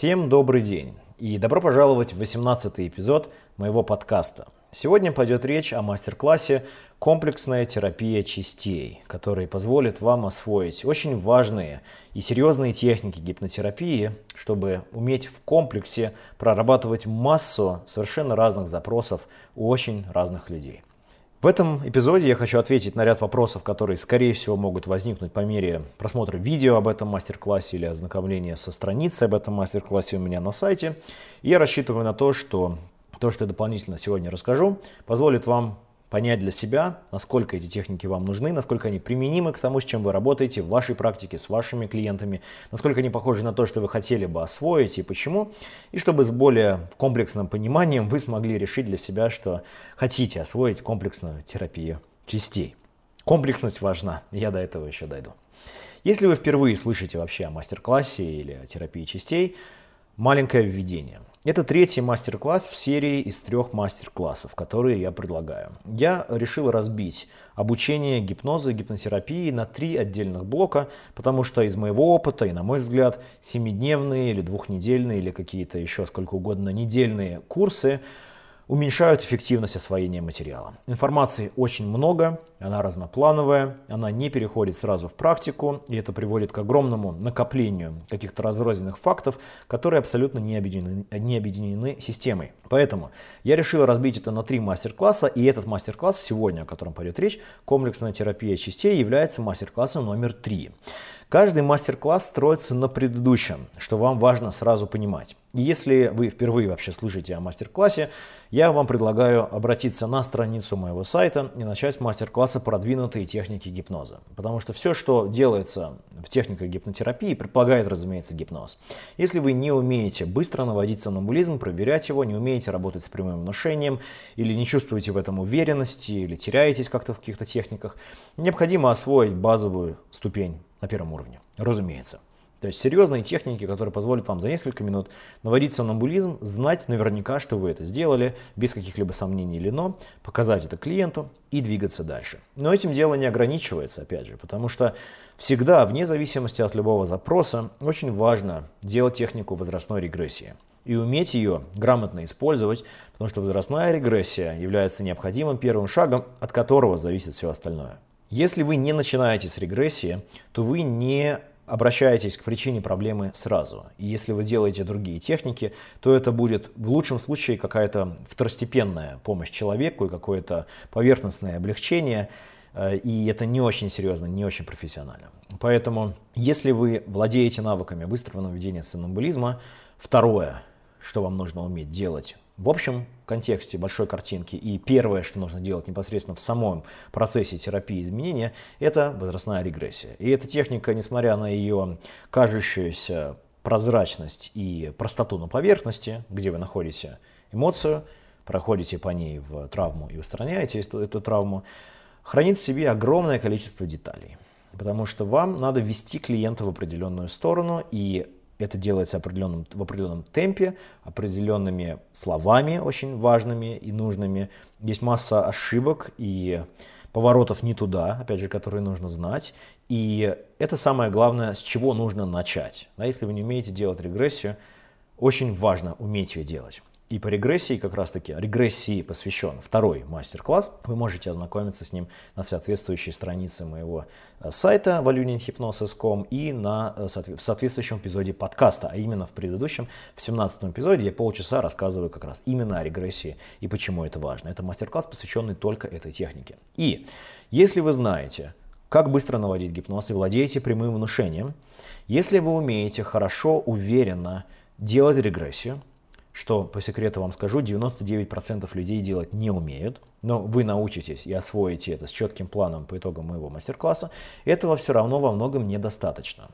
Всем добрый день и добро пожаловать в 18 эпизод моего подкаста. Сегодня пойдет речь о мастер-классе «Комплексная терапия частей», который позволит вам освоить очень важные и серьезные техники гипнотерапии, чтобы уметь в комплексе прорабатывать массу совершенно разных запросов у очень разных людей. В этом эпизоде я хочу ответить на ряд вопросов, которые, скорее всего, могут возникнуть по мере просмотра видео об этом мастер-классе или ознакомления со страницей об этом мастер-классе у меня на сайте. И я рассчитываю на то, что то, что я дополнительно сегодня расскажу, позволит вам понять для себя, насколько эти техники вам нужны, насколько они применимы к тому, с чем вы работаете в вашей практике, с вашими клиентами, насколько они похожи на то, что вы хотели бы освоить и почему, и чтобы с более комплексным пониманием вы смогли решить для себя, что хотите освоить комплексную терапию частей. Комплексность важна, я до этого еще дойду. Если вы впервые слышите вообще о мастер-классе или о терапии частей, маленькое введение – это третий мастер-класс в серии из трех мастер-классов, которые я предлагаю. Я решил разбить обучение гипноза и гипнотерапии на три отдельных блока, потому что из моего опыта и, на мой взгляд, семидневные или двухнедельные или какие-то еще сколько угодно недельные курсы – уменьшают эффективность освоения материала. Информации очень много, она разноплановая, она не переходит сразу в практику, и это приводит к огромному накоплению каких-то разрозненных фактов, которые абсолютно не объединены, не объединены системой. Поэтому я решил разбить это на три мастер-класса, и этот мастер-класс сегодня, о котором пойдет речь, комплексная терапия частей, является мастер-классом номер три. Каждый мастер-класс строится на предыдущем, что вам важно сразу понимать. И если вы впервые вообще слышите о мастер-классе, я вам предлагаю обратиться на страницу моего сайта и начать мастер-класса «Продвинутые техники гипноза». Потому что все, что делается в техниках гипнотерапии, предполагает, разумеется, гипноз. Если вы не умеете быстро наводить сомнамбулизм, проверять его, не умеете работать с прямым внушением, или не чувствуете в этом уверенности, или теряетесь как-то в каких-то техниках, необходимо освоить базовую ступень на первом уровне, разумеется. То есть серьезные техники, которые позволят вам за несколько минут наводить сомнамбулизм, знать наверняка, что вы это сделали, без каких-либо сомнений или но, показать это клиенту и двигаться дальше. Но этим дело не ограничивается, опять же, потому что всегда, вне зависимости от любого запроса, очень важно делать технику возрастной регрессии и уметь ее грамотно использовать, потому что возрастная регрессия является необходимым первым шагом, от которого зависит все остальное. Если вы не начинаете с регрессии, то вы не обращаетесь к причине проблемы сразу. И если вы делаете другие техники, то это будет в лучшем случае какая-то второстепенная помощь человеку и какое-то поверхностное облегчение, э, и это не очень серьезно, не очень профессионально. Поэтому, если вы владеете навыками быстрого наведения сомнамбулизма, второе, что вам нужно уметь делать в общем контексте большой картинки и первое, что нужно делать непосредственно в самом процессе терапии изменения, это возрастная регрессия. И эта техника, несмотря на ее кажущуюся прозрачность и простоту на поверхности, где вы находите эмоцию, проходите по ней в травму и устраняете эту, эту травму, хранит в себе огромное количество деталей. Потому что вам надо ввести клиента в определенную сторону, и это делается определенным, в определенном темпе, определенными словами очень важными и нужными. Есть масса ошибок и поворотов не туда, опять же, которые нужно знать. И это самое главное, с чего нужно начать. Да, если вы не умеете делать регрессию, очень важно уметь ее делать. И по регрессии, как раз таки, регрессии посвящен второй мастер-класс. Вы можете ознакомиться с ним на соответствующей странице моего э, сайта valuninhypnosis.com и на э, в соответствующем эпизоде подкаста, а именно в предыдущем, в 17 эпизоде я полчаса рассказываю как раз именно о регрессии и почему это важно. Это мастер-класс, посвященный только этой технике. И если вы знаете, как быстро наводить гипноз и владеете прямым внушением, если вы умеете хорошо, уверенно делать регрессию, что по секрету вам скажу, 99% людей делать не умеют, но вы научитесь и освоите это с четким планом по итогам моего мастер-класса, этого все равно во многом недостаточно.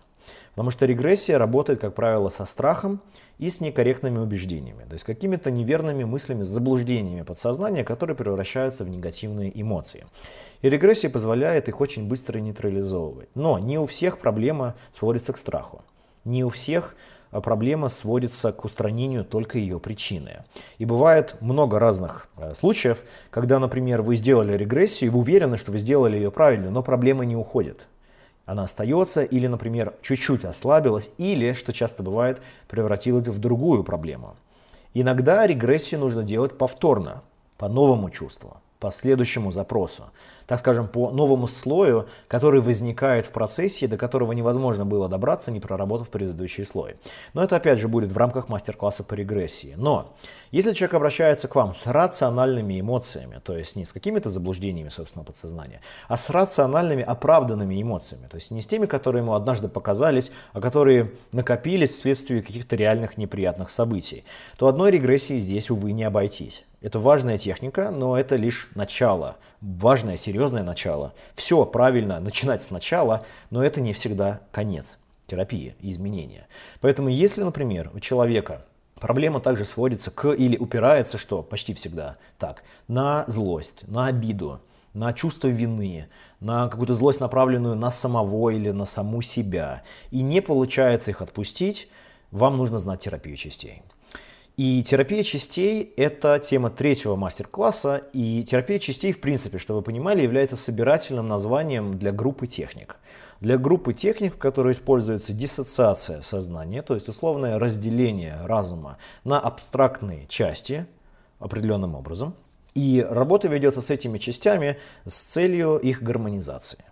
Потому что регрессия работает, как правило, со страхом и с некорректными убеждениями, то есть какими-то неверными мыслями, заблуждениями подсознания, которые превращаются в негативные эмоции. И регрессия позволяет их очень быстро нейтрализовывать. Но не у всех проблема сводится к страху. Не у всех проблема сводится к устранению только ее причины. И бывает много разных э, случаев, когда, например, вы сделали регрессию, и вы уверены, что вы сделали ее правильно, но проблема не уходит. она остается или, например, чуть-чуть ослабилась, или, что часто бывает, превратилась в другую проблему. Иногда регрессию нужно делать повторно, по новому чувству, по следующему запросу так скажем, по новому слою, который возникает в процессе, до которого невозможно было добраться, не проработав предыдущий слой. Но это опять же будет в рамках мастер-класса по регрессии. Но если человек обращается к вам с рациональными эмоциями, то есть не с какими-то заблуждениями собственного подсознания, а с рациональными оправданными эмоциями, то есть не с теми, которые ему однажды показались, а которые накопились вследствие каких-то реальных неприятных событий, то одной регрессии здесь, увы, не обойтись. Это важная техника, но это лишь начало, важное, серьезное начало. Все правильно начинать сначала, но это не всегда конец терапии и изменения. Поэтому если, например, у человека проблема также сводится к или упирается, что почти всегда так, на злость, на обиду, на чувство вины, на какую-то злость, направленную на самого или на саму себя, и не получается их отпустить, вам нужно знать терапию частей. И терапия частей – это тема третьего мастер-класса. И терапия частей, в принципе, чтобы вы понимали, является собирательным названием для группы техник. Для группы техник, в которой используется диссоциация сознания, то есть условное разделение разума на абстрактные части определенным образом. И работа ведется с этими частями с целью их гармонизации.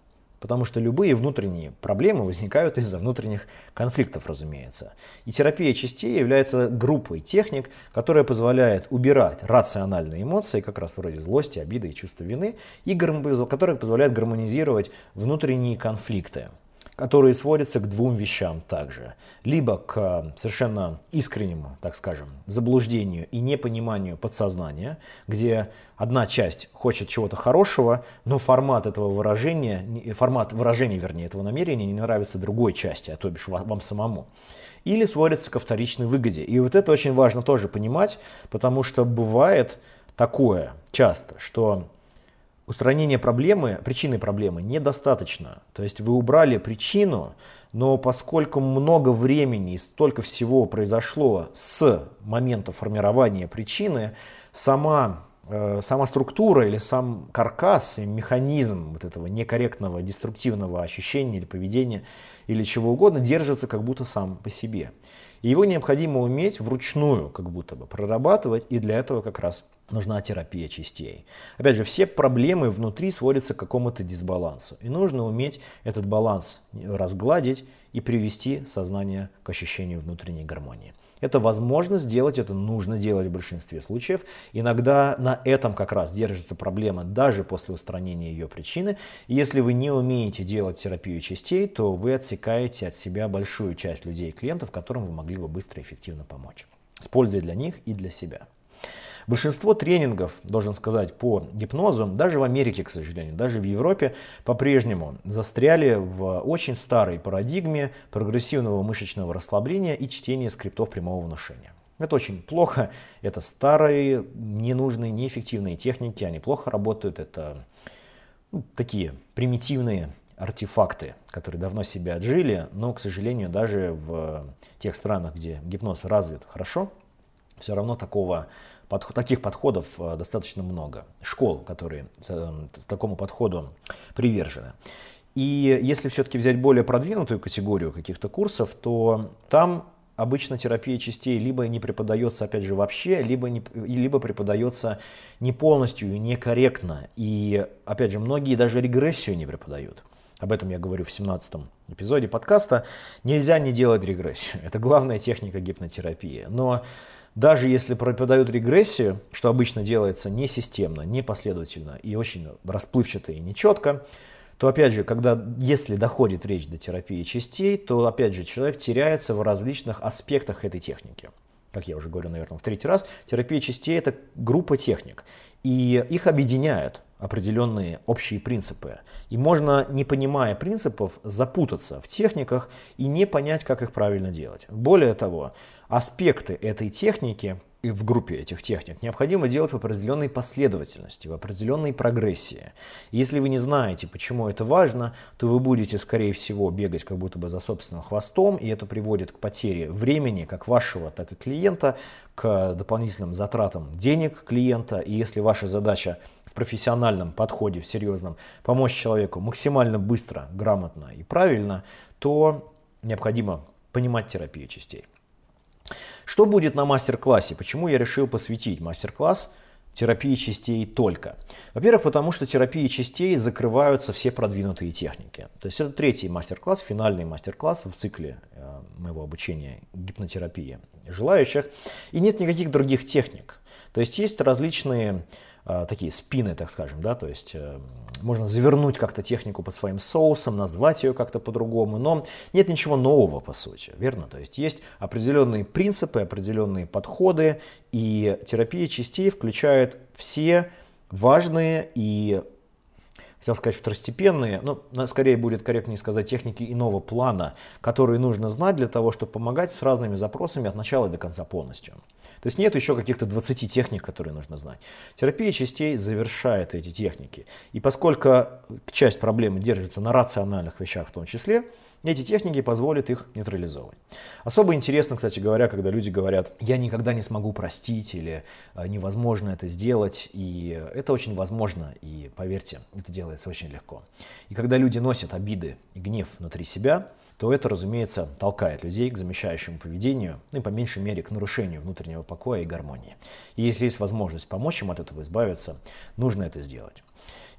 Потому что любые внутренние проблемы возникают из-за внутренних конфликтов, разумеется. И терапия частей является группой техник, которая позволяет убирать рациональные эмоции, как раз вроде злости, обиды и чувства вины, и которая позволяет гармонизировать внутренние конфликты которые сводятся к двум вещам также. Либо к э, совершенно искреннему, так скажем, заблуждению и непониманию подсознания, где одна часть хочет чего-то хорошего, но формат этого выражения, формат выражения, вернее, этого намерения не нравится другой части, а то бишь вам самому. Или сводится ко вторичной выгоде. И вот это очень важно тоже понимать, потому что бывает такое часто, что устранения проблемы, причины проблемы недостаточно. То есть вы убрали причину, но поскольку много времени и столько всего произошло с момента формирования причины, сама, э, сама структура или сам каркас, и механизм вот этого некорректного, деструктивного ощущения или поведения или чего угодно держится как будто сам по себе. И его необходимо уметь вручную как будто бы прорабатывать, и для этого как раз нужна терапия частей. Опять же, все проблемы внутри сводятся к какому-то дисбалансу. И нужно уметь этот баланс разгладить и привести сознание к ощущению внутренней гармонии. Это возможно сделать, это нужно делать в большинстве случаев. Иногда на этом как раз держится проблема даже после устранения ее причины. И если вы не умеете делать терапию частей, то вы отсекаете от себя большую часть людей и клиентов, которым вы могли бы быстро и эффективно помочь. С пользой для них и для себя. Большинство тренингов, должен сказать, по гипнозу, даже в Америке, к сожалению, даже в Европе, по-прежнему застряли в очень старой парадигме прогрессивного мышечного расслабления и чтения скриптов прямого внушения. Это очень плохо, это старые, ненужные, неэффективные техники, они плохо работают, это ну, такие примитивные артефакты, которые давно себя отжили, но, к сожалению, даже в тех странах, где гипноз развит хорошо, все равно такого под, таких подходов э, достаточно много. Школ, которые э, такому подходу привержены. И если все-таки взять более продвинутую категорию каких-то курсов, то там обычно терапия частей либо не преподается, опять же, вообще, либо, не, либо преподается не полностью и некорректно. И, опять же, многие даже регрессию не преподают. Об этом я говорю в 17 эпизоде подкаста. Нельзя не делать регрессию. Это главная техника гипнотерапии. Но даже если преподают регрессию, что обычно делается не системно, не последовательно и очень расплывчато и нечетко, то опять же, когда, если доходит речь до терапии частей, то опять же человек теряется в различных аспектах этой техники. Как я уже говорю, наверное, в третий раз, терапия частей – это группа техник. И их объединяют определенные общие принципы. И можно, не понимая принципов, запутаться в техниках и не понять, как их правильно делать. Более того, аспекты этой техники и в группе этих техник необходимо делать в определенной последовательности, в определенной прогрессии. если вы не знаете, почему это важно, то вы будете, скорее всего, бегать как будто бы за собственным хвостом, и это приводит к потере времени, как вашего, так и клиента, к дополнительным затратам денег клиента. И если ваша задача в профессиональном подходе, в серьезном, помочь человеку максимально быстро, грамотно и правильно, то необходимо понимать терапию частей. Что будет на мастер-классе? Почему я решил посвятить мастер-класс терапии частей только? Во-первых, потому что терапии частей закрываются все продвинутые техники. То есть это третий мастер-класс, финальный мастер-класс в цикле э, моего обучения гипнотерапии желающих. И нет никаких других техник. То есть есть различные такие спины, так скажем, да, то есть э, можно завернуть как-то технику под своим соусом, назвать ее как-то по-другому, но нет ничего нового по сути, верно? То есть есть определенные принципы, определенные подходы, и терапия частей включает все важные и хотел сказать второстепенные, но скорее будет корректнее сказать техники иного плана, которые нужно знать для того, чтобы помогать с разными запросами от начала до конца полностью. То есть нет еще каких-то 20 техник, которые нужно знать. Терапия частей завершает эти техники. И поскольку часть проблемы держится на рациональных вещах в том числе, эти техники позволят их нейтрализовать. Особо интересно, кстати говоря, когда люди говорят, я никогда не смогу простить или «А, невозможно это сделать. И это очень возможно, и поверьте, это делается очень легко. И когда люди носят обиды и гнев внутри себя, то это, разумеется, толкает людей к замещающему поведению, ну и по меньшей мере к нарушению внутреннего покоя и гармонии. И если есть возможность помочь им от этого избавиться, нужно это сделать.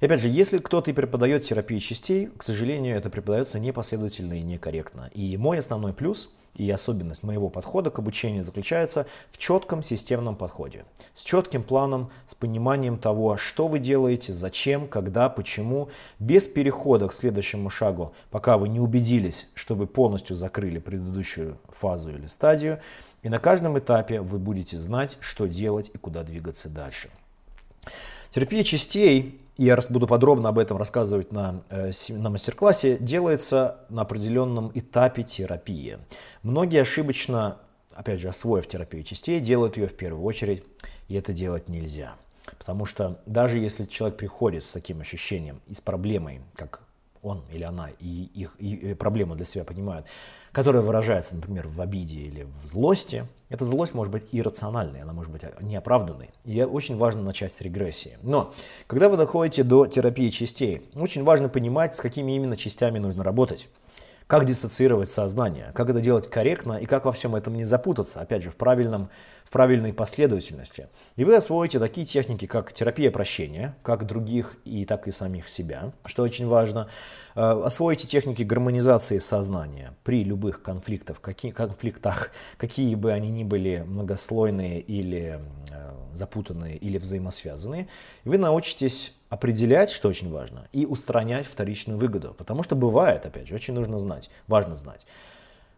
И опять же, если кто-то и преподает терапию частей, к сожалению, это преподается непоследовательно и некорректно. И мой основной плюс и особенность моего подхода к обучению заключается в четком системном подходе. С четким планом, с пониманием того, что вы делаете, зачем, когда, почему, без перехода к следующему шагу, пока вы не убедились, что вы полностью закрыли предыдущую фазу или стадию. И на каждом этапе вы будете знать, что делать и куда двигаться дальше. Терапия частей я буду подробно об этом рассказывать на, э, на мастер-классе, делается на определенном этапе терапии. Многие ошибочно, опять же, освоив терапию частей, делают ее в первую очередь, и это делать нельзя. Потому что даже если человек приходит с таким ощущением и с проблемой, как он или она, и их и проблему для себя понимают, которая выражается, например, в обиде или в злости, эта злость может быть иррациональной, она может быть неоправданной. И очень важно начать с регрессии. Но когда вы доходите до терапии частей, очень важно понимать, с какими именно частями нужно работать как диссоциировать сознание, как это делать корректно и как во всем этом не запутаться, опять же, в, правильном, в правильной последовательности. И вы освоите такие техники, как терапия прощения, как других и так и самих себя, что очень важно. Э, освоите техники гармонизации сознания при любых конфликтах, какие, конфликтах, какие бы они ни были многослойные или э, запутанные или взаимосвязанные. Вы научитесь определять, что очень важно, и устранять вторичную выгоду. Потому что бывает, опять же, очень нужно знать, важно знать.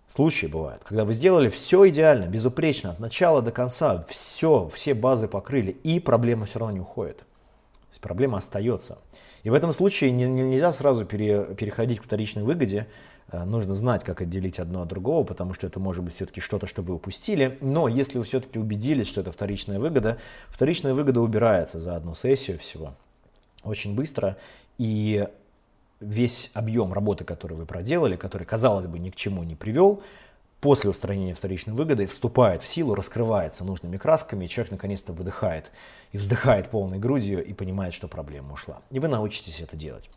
Случаи бывают, когда вы сделали все идеально, безупречно, от начала до конца, все, все базы покрыли, и проблема все равно не уходит. То есть проблема остается. И в этом случае нельзя сразу пере, переходить к вторичной выгоде, Э, нужно знать, как отделить одно от другого, потому что это может быть все-таки что-то, что вы упустили. Но если вы все-таки убедились, что это вторичная выгода, вторичная выгода убирается за одну сессию всего очень быстро. И весь объем работы, который вы проделали, который, казалось бы, ни к чему не привел, после устранения вторичной выгоды вступает в силу, раскрывается нужными красками, и человек наконец-то выдыхает и вздыхает полной грудью и понимает, что проблема ушла. И вы научитесь это делать.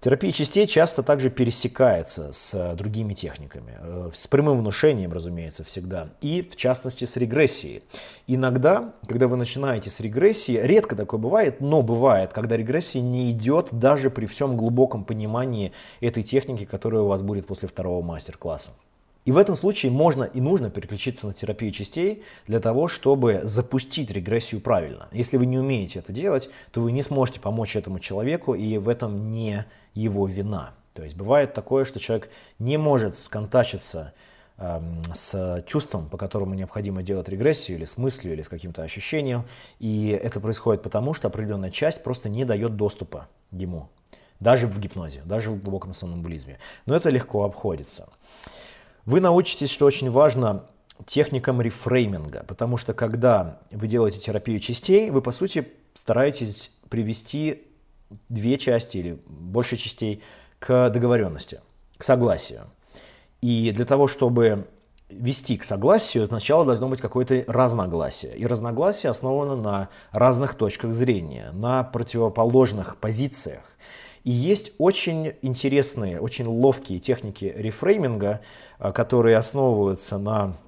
Терапия частей часто также пересекается с э, другими техниками, э, с прямым внушением, разумеется, всегда, и в частности с регрессией. Иногда, когда вы начинаете с регрессии, редко такое бывает, но бывает, когда регрессия не идет даже при всем глубоком понимании этой техники, которая у вас будет после второго мастер-класса. И в этом случае можно и нужно переключиться на терапию частей для того, чтобы запустить регрессию правильно. Если вы не умеете это делать, то вы не сможете помочь этому человеку, и в этом не его вина. То есть бывает такое, что человек не может сконтачиться э, с чувством, по которому необходимо делать регрессию, или с мыслью, или с каким-то ощущением. И это происходит потому, что определенная часть просто не дает доступа ему. Даже в гипнозе, даже в глубоком сомнамбулизме. Но это легко обходится. Вы научитесь, что очень важно, техникам рефрейминга, потому что когда вы делаете терапию частей, вы, по сути, стараетесь привести две части или больше частей к договоренности, к согласию. И для того, чтобы вести к согласию, сначала должно быть какое-то разногласие. И разногласие основано на разных точках зрения, на противоположных позициях. И есть очень интересные, очень ловкие техники рефрейминга, э, которые основываются на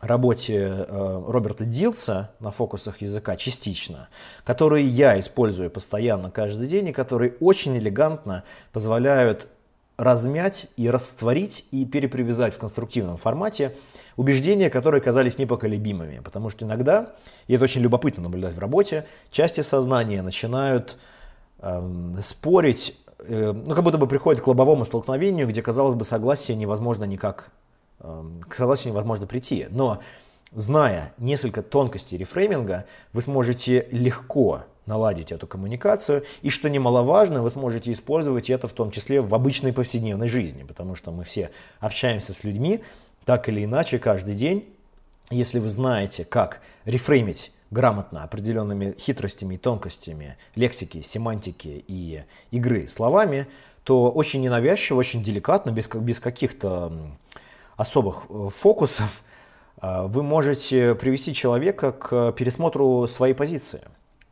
работе э, Роберта Дилса на фокусах языка частично, которые я использую постоянно каждый день и которые очень элегантно позволяют размять и растворить и перепривязать в конструктивном формате убеждения, которые казались непоколебимыми. Потому что иногда, и это очень любопытно наблюдать в работе, части сознания начинают спорить, э, ну как будто бы приходит к лобовому столкновению, где, казалось бы, согласие невозможно никак, э, к согласию невозможно прийти. Но зная несколько тонкостей рефрейминга, вы сможете легко наладить эту коммуникацию. И что немаловажно, вы сможете использовать это в том числе в обычной повседневной жизни, потому что мы все общаемся с людьми так или иначе каждый день. Если вы знаете, как рефреймить грамотно определенными хитростями и тонкостями лексики, семантики и игры словами, то очень ненавязчиво, очень деликатно, без, без каких-то особых э, фокусов, э, вы можете привести человека к пересмотру своей позиции.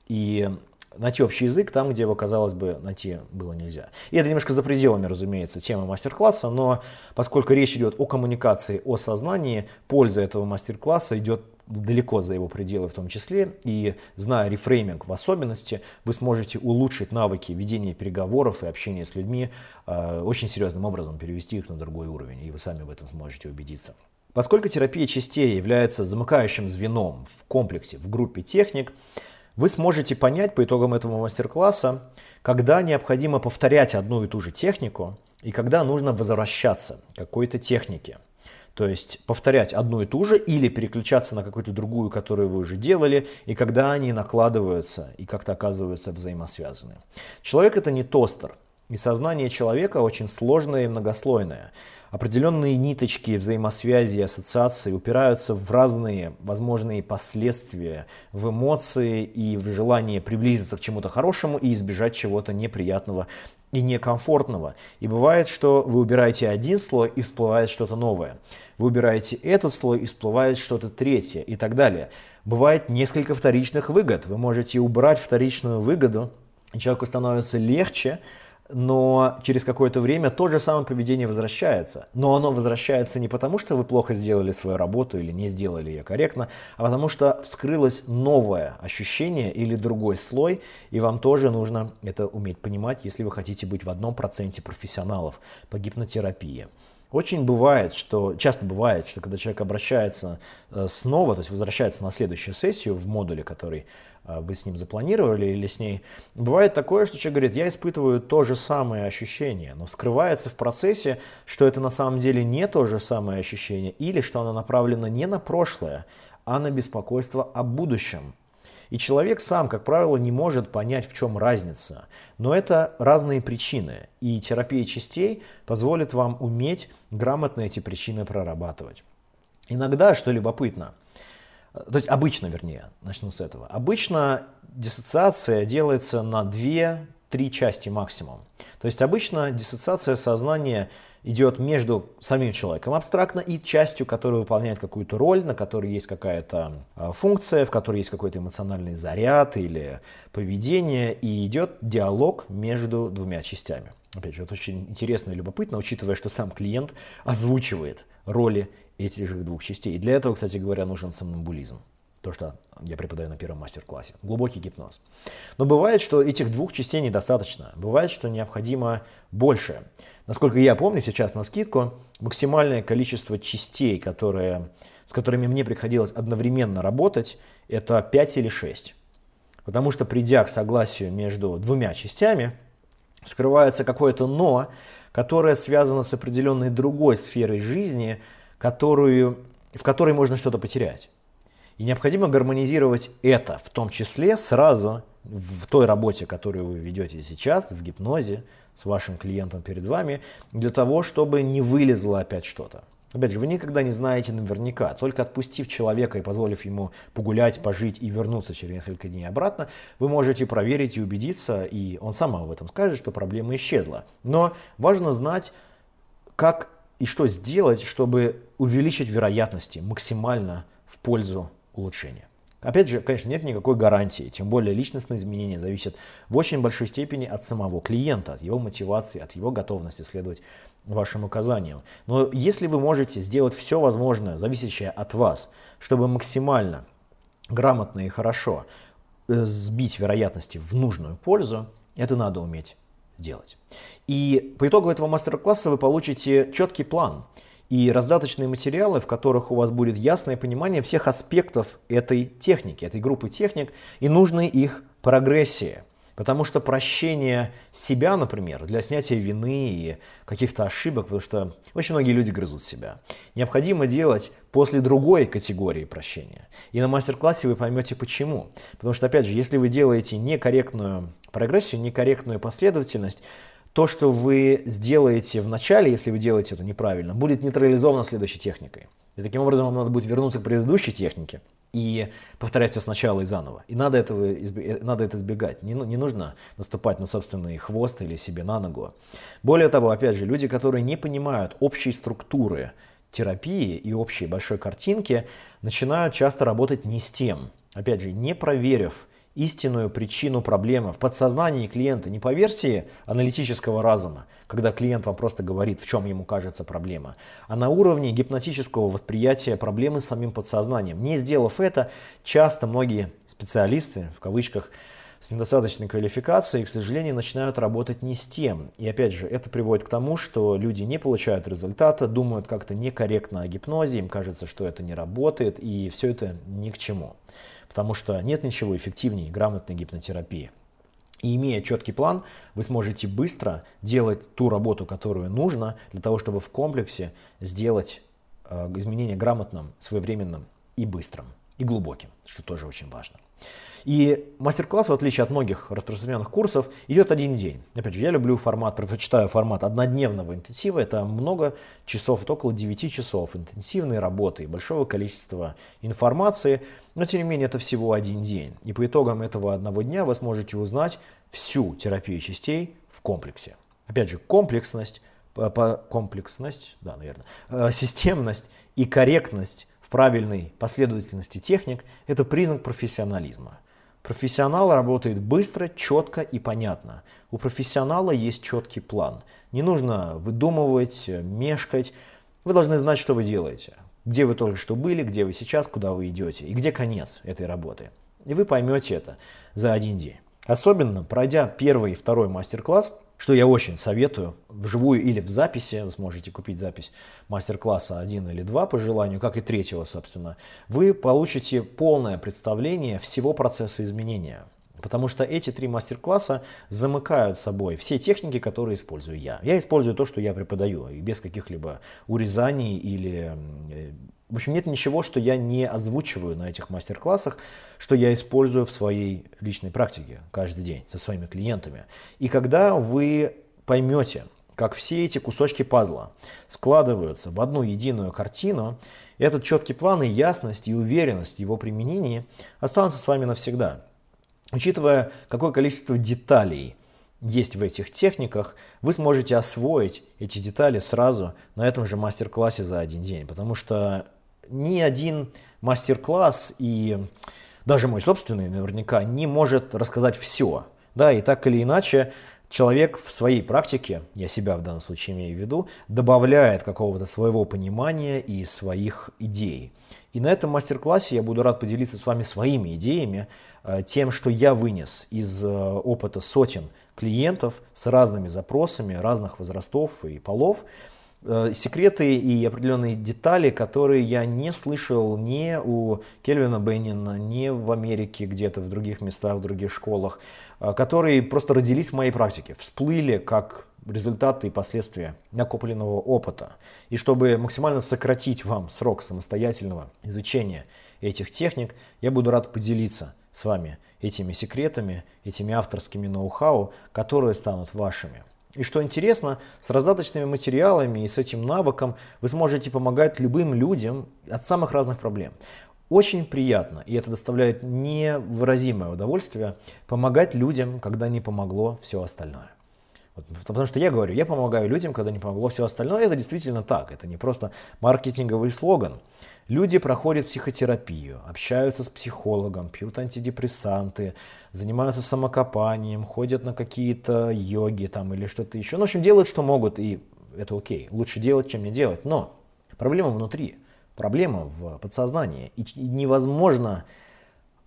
И найти общий язык там, где его, казалось бы, найти было нельзя. И это немножко за пределами, разумеется, темы мастер-класса, но поскольку речь идет о коммуникации, о сознании, польза этого мастер-класса идет далеко за его пределы в том числе, и зная рефрейминг в особенности, вы сможете улучшить навыки ведения переговоров и общения с людьми, э, очень серьезным образом перевести их на другой уровень, и вы сами в этом сможете убедиться. Поскольку терапия частей является замыкающим звеном в комплексе, в группе техник, вы сможете понять по итогам этого мастер-класса, когда необходимо повторять одну и ту же технику и когда нужно возвращаться к какой-то технике. То есть повторять одну и ту же или переключаться на какую-то другую, которую вы уже делали, и когда они накладываются и как-то оказываются взаимосвязаны. Человек это не тостер, и сознание человека очень сложное и многослойное. Определенные ниточки взаимосвязи и ассоциации упираются в разные возможные последствия, в эмоции и в желание приблизиться к чему-то хорошему и избежать чего-то неприятного и некомфортного. И бывает, что вы убираете один слой и всплывает что-то новое. Вы убираете этот слой и всплывает что-то третье и так далее. Бывает несколько вторичных выгод. Вы можете убрать вторичную выгоду, и человеку становится легче, но через какое-то время то же самое поведение возвращается. Но оно возвращается не потому, что вы плохо сделали свою работу или не сделали ее корректно, а потому что вскрылось новое ощущение или другой слой, и вам тоже нужно это уметь понимать, если вы хотите быть в одном проценте профессионалов по гипнотерапии. Очень бывает, что, часто бывает, что когда человек обращается э, снова, то есть возвращается на следующую сессию в модуле, который вы с ним запланировали или с ней, бывает такое, что человек говорит, я испытываю то же самое ощущение, но скрывается в процессе, что это на самом деле не то же самое ощущение, или что оно направлено не на прошлое, а на беспокойство о будущем. И человек сам, как правило, не может понять, в чем разница. Но это разные причины. И терапия частей позволит вам уметь грамотно эти причины прорабатывать. Иногда, что любопытно, то есть обычно, вернее, начну с этого. Обычно диссоциация делается на две-три части максимум. То есть обычно диссоциация сознания идет между самим человеком абстрактно и частью, которая выполняет какую-то роль, на которой есть какая-то а, функция, в которой есть какой-то эмоциональный заряд или поведение, и идет диалог между двумя частями. Опять же, это очень интересно и любопытно, учитывая, что сам клиент озвучивает роли этих же двух частей. И для этого, кстати говоря, нужен сомнамбулизм. То, что я преподаю на первом мастер-классе. Глубокий гипноз. Но бывает, что этих двух частей недостаточно. Бывает, что необходимо больше. Насколько я помню сейчас на скидку, максимальное количество частей, которые, с которыми мне приходилось одновременно работать, это 5 или 6. Потому что придя к согласию между двумя частями, скрывается какое-то «но», которое связано с определенной другой сферой жизни, которую, в которой можно что-то потерять. И необходимо гармонизировать это, в том числе сразу в той работе, которую вы ведете сейчас, в гипнозе, с вашим клиентом перед вами, для того, чтобы не вылезло опять что-то. Опять же, вы никогда не знаете наверняка. Только отпустив человека и позволив ему погулять, пожить и вернуться через несколько дней обратно, вы можете проверить и убедиться, и он сам об этом скажет, что проблема исчезла. Но важно знать, как и что сделать, чтобы увеличить вероятности максимально в пользу улучшения. Опять же, конечно, нет никакой гарантии, тем более личностные изменения зависят в очень большой степени от самого клиента, от его мотивации, от его готовности следовать вашим указаниям. Но если вы можете сделать все возможное, зависящее от вас, чтобы максимально грамотно и хорошо э, сбить вероятности в нужную пользу, это надо уметь делать. И по итогу этого мастер-класса вы получите четкий план – и раздаточные материалы, в которых у вас будет ясное понимание всех аспектов этой техники, этой группы техник и нужной их прогрессии. Потому что прощение себя, например, для снятия вины и каких-то ошибок, потому что очень многие люди грызут себя, необходимо делать после другой категории прощения. И на мастер-классе вы поймете почему. Потому что, опять же, если вы делаете некорректную прогрессию, некорректную последовательность, то, что вы сделаете в начале, если вы делаете это неправильно, будет нейтрализовано следующей техникой. И таким образом вам надо будет вернуться к предыдущей технике и повторять все сначала и заново. И надо, этого, э, надо это избегать. Не, не нужно наступать на собственный хвост или себе на ногу. Более того, опять же, люди, которые не понимают общей структуры терапии и общей большой картинки, начинают часто работать не с тем. Опять же, не проверив истинную причину проблемы в подсознании клиента, не по версии аналитического разума, когда клиент вам просто говорит, в чем ему кажется проблема, а на уровне гипнотического восприятия проблемы самим подсознанием. Не сделав это, часто многие специалисты, в кавычках, с недостаточной квалификацией, к сожалению, начинают работать не с тем. И опять же, это приводит к тому, что люди не получают результата, думают как-то некорректно о гипнозе, им кажется, что это не работает, и все это ни к чему потому что нет ничего эффективнее грамотной гипнотерапии. И имея четкий план, вы сможете быстро делать ту работу, которую нужно, для того, чтобы в комплексе сделать э, изменения грамотным, своевременным и быстрым, и глубоким, что тоже очень важно. И мастер-класс, в отличие от многих распространенных курсов, идет один день. Опять же, я люблю формат, предпочитаю формат однодневного интенсива. Это много часов, это около 9 часов интенсивной работы и большого количества информации. Но, тем не менее, это всего один день. И по итогам этого одного дня вы сможете узнать всю терапию частей в комплексе. Опять же, комплексность, комплексность, да, наверное, э, системность и корректность в правильной последовательности техник – это признак профессионализма. Профессионал работает быстро, четко и понятно. У профессионала есть четкий план. Не нужно выдумывать, мешкать. Вы должны знать, что вы делаете. Где вы только что были, где вы сейчас, куда вы идете и где конец этой работы. И вы поймете это за один день. Особенно пройдя первый и второй мастер-класс – что я очень советую, вживую или в записи, вы сможете купить запись мастер-класса один или два по желанию, как и третьего, собственно, вы получите полное представление всего процесса изменения. Потому что эти три мастер-класса замыкают собой все техники, которые использую я. Я использую то, что я преподаю, и без каких-либо урезаний или э, в общем, нет ничего, что я не озвучиваю на этих мастер-классах, что я использую в своей личной практике каждый день со своими клиентами. И когда вы поймете, как все эти кусочки пазла складываются в одну единую картину, этот четкий план и ясность и уверенность в его применении останутся с вами навсегда. Учитывая, какое количество деталей есть в этих техниках, вы сможете освоить эти детали сразу на этом же мастер-классе за один день, потому что ни один мастер-класс и даже мой собственный наверняка не может рассказать все. Да, и так или иначе, человек в своей практике, я себя в данном случае имею в виду, добавляет какого-то своего понимания и своих идей. И на этом мастер-классе я буду рад поделиться с вами своими идеями, э, тем, что я вынес из э, опыта сотен клиентов с разными запросами разных возрастов и полов, секреты и определенные детали, которые я не слышал ни у Кельвина Беннина, ни в Америке, где-то в других местах, в других школах, э, которые просто родились в моей практике, всплыли как результаты и последствия накопленного опыта. И чтобы максимально сократить вам срок самостоятельного изучения этих техник, я буду рад поделиться с вами этими секретами, этими авторскими ноу-хау, которые станут вашими. И что интересно, с раздаточными материалами и с этим навыком вы сможете помогать любым людям от самых разных проблем. Очень приятно, и это доставляет невыразимое удовольствие, помогать людям, когда не помогло все остальное. Вот, потому что я говорю, я помогаю людям, когда не помогло все остальное. Это действительно так. Это не просто маркетинговый слоган. Люди проходят психотерапию, общаются с психологом, пьют антидепрессанты, занимаются самокопанием, ходят на какие-то йоги там или что-то еще. Ну, в общем, делают, что могут, и это окей. Лучше делать, чем не делать. Но проблема внутри, проблема в подсознании. И невозможно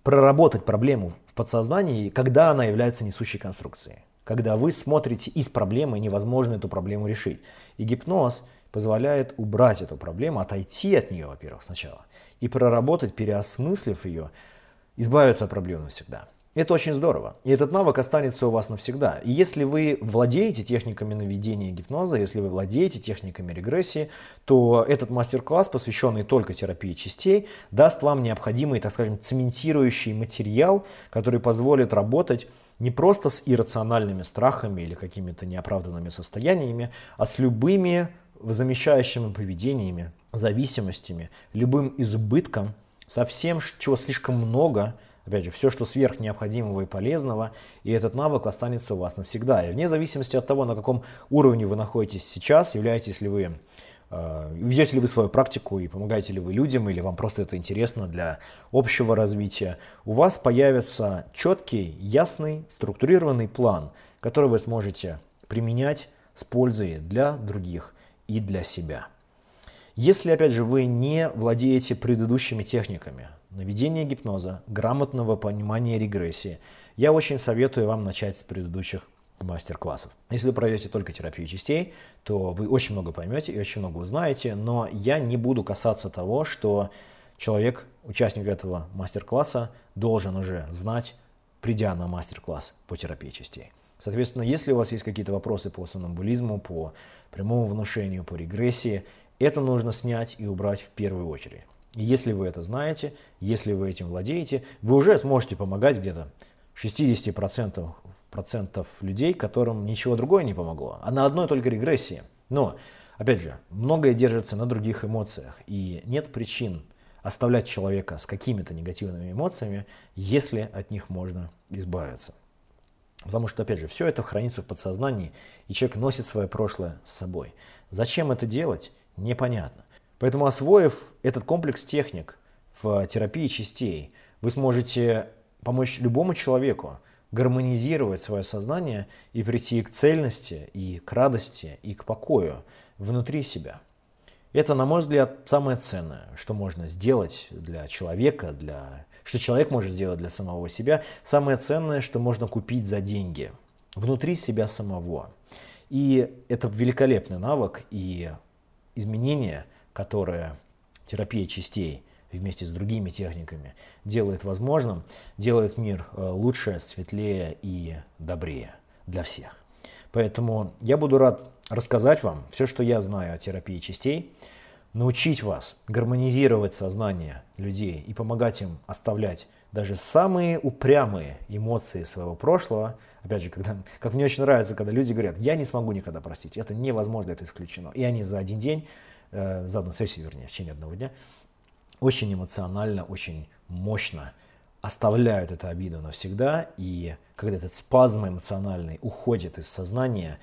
проработать проблему в подсознании, когда она является несущей конструкцией. Когда вы смотрите из проблемы, невозможно эту проблему решить. И гипноз – позволяет убрать эту проблему, отойти от нее, во-первых, сначала, и проработать, переосмыслив ее, избавиться от проблемы навсегда. Это очень здорово. И этот навык останется у вас навсегда. И если вы владеете техниками наведения гипноза, если вы владеете техниками регрессии, то этот мастер-класс, посвященный только терапии частей, даст вам необходимый, так скажем, цементирующий материал, который позволит работать не просто с иррациональными страхами или какими-то неоправданными состояниями, а с любыми замещающими поведениями, зависимостями, любым избытком, со всем, чего слишком много, опять же, все, что сверх необходимого и полезного, и этот навык останется у вас навсегда. И вне зависимости от того, на каком уровне вы находитесь сейчас, являетесь ли вы э, Ведете ли вы свою практику и помогаете ли вы людям, или вам просто это интересно для общего развития, у вас появится четкий, ясный, структурированный план, который вы сможете применять с пользой для других и для себя. Если, опять же, вы не владеете предыдущими техниками наведения гипноза, грамотного понимания регрессии, я очень советую вам начать с предыдущих мастер-классов. Если вы пройдете только терапию частей, то вы очень много поймете и очень много узнаете, но я не буду касаться того, что человек, участник этого мастер-класса, должен уже знать, придя на мастер-класс по терапии частей. Соответственно, если у вас есть какие-то вопросы по сомнамбулизму, по прямому внушению, по регрессии, это нужно снять и убрать в первую очередь. И если вы это знаете, если вы этим владеете, вы уже сможете помогать где-то 60% процентов людей, которым ничего другое не помогло, а на одной только регрессии. Но, опять же, многое держится на других эмоциях, и нет причин оставлять человека с какими-то негативными эмоциями, если от них можно избавиться. Потому что, опять же, все это хранится в подсознании, и человек носит свое прошлое с собой. Зачем это делать, непонятно. Поэтому, освоив этот комплекс техник в терапии частей, вы сможете помочь любому человеку гармонизировать свое сознание и прийти к цельности, и к радости, и к покою внутри себя. Это, на мой взгляд, самое ценное, что можно сделать для человека, для что человек может сделать для самого себя, самое ценное, что можно купить за деньги внутри себя самого. И это великолепный навык и изменения, которые терапия частей вместе с другими техниками делает возможным, делает мир э, лучше, светлее и добрее для всех. Поэтому я буду рад рассказать вам все, что я знаю о терапии частей, научить вас гармонизировать сознание людей и помогать им оставлять даже самые упрямые эмоции своего прошлого. Опять же, когда, как мне очень нравится, когда люди говорят, я не смогу никогда простить, это невозможно, это исключено. И они за один день, э, за одну сессию, вернее, в течение одного дня, очень эмоционально, очень мощно оставляют эту обиду навсегда, и когда этот спазм эмоциональный уходит из сознания,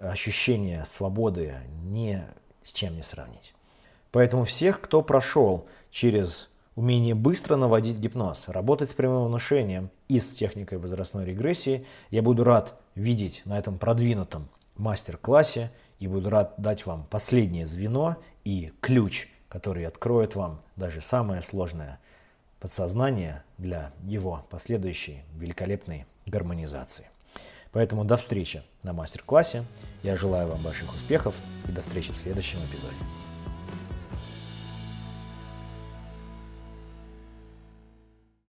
ощущение свободы ни с чем не сравнить. Поэтому всех, кто прошел через умение быстро наводить гипноз, работать с прямым внушением и с техникой возрастной регрессии, я буду рад видеть на этом продвинутом мастер-классе и буду рад дать вам последнее звено и ключ, который откроет вам даже самое сложное подсознание для его последующей великолепной гармонизации. Поэтому до встречи на мастер-классе. Я желаю вам больших успехов и до встречи в следующем эпизоде.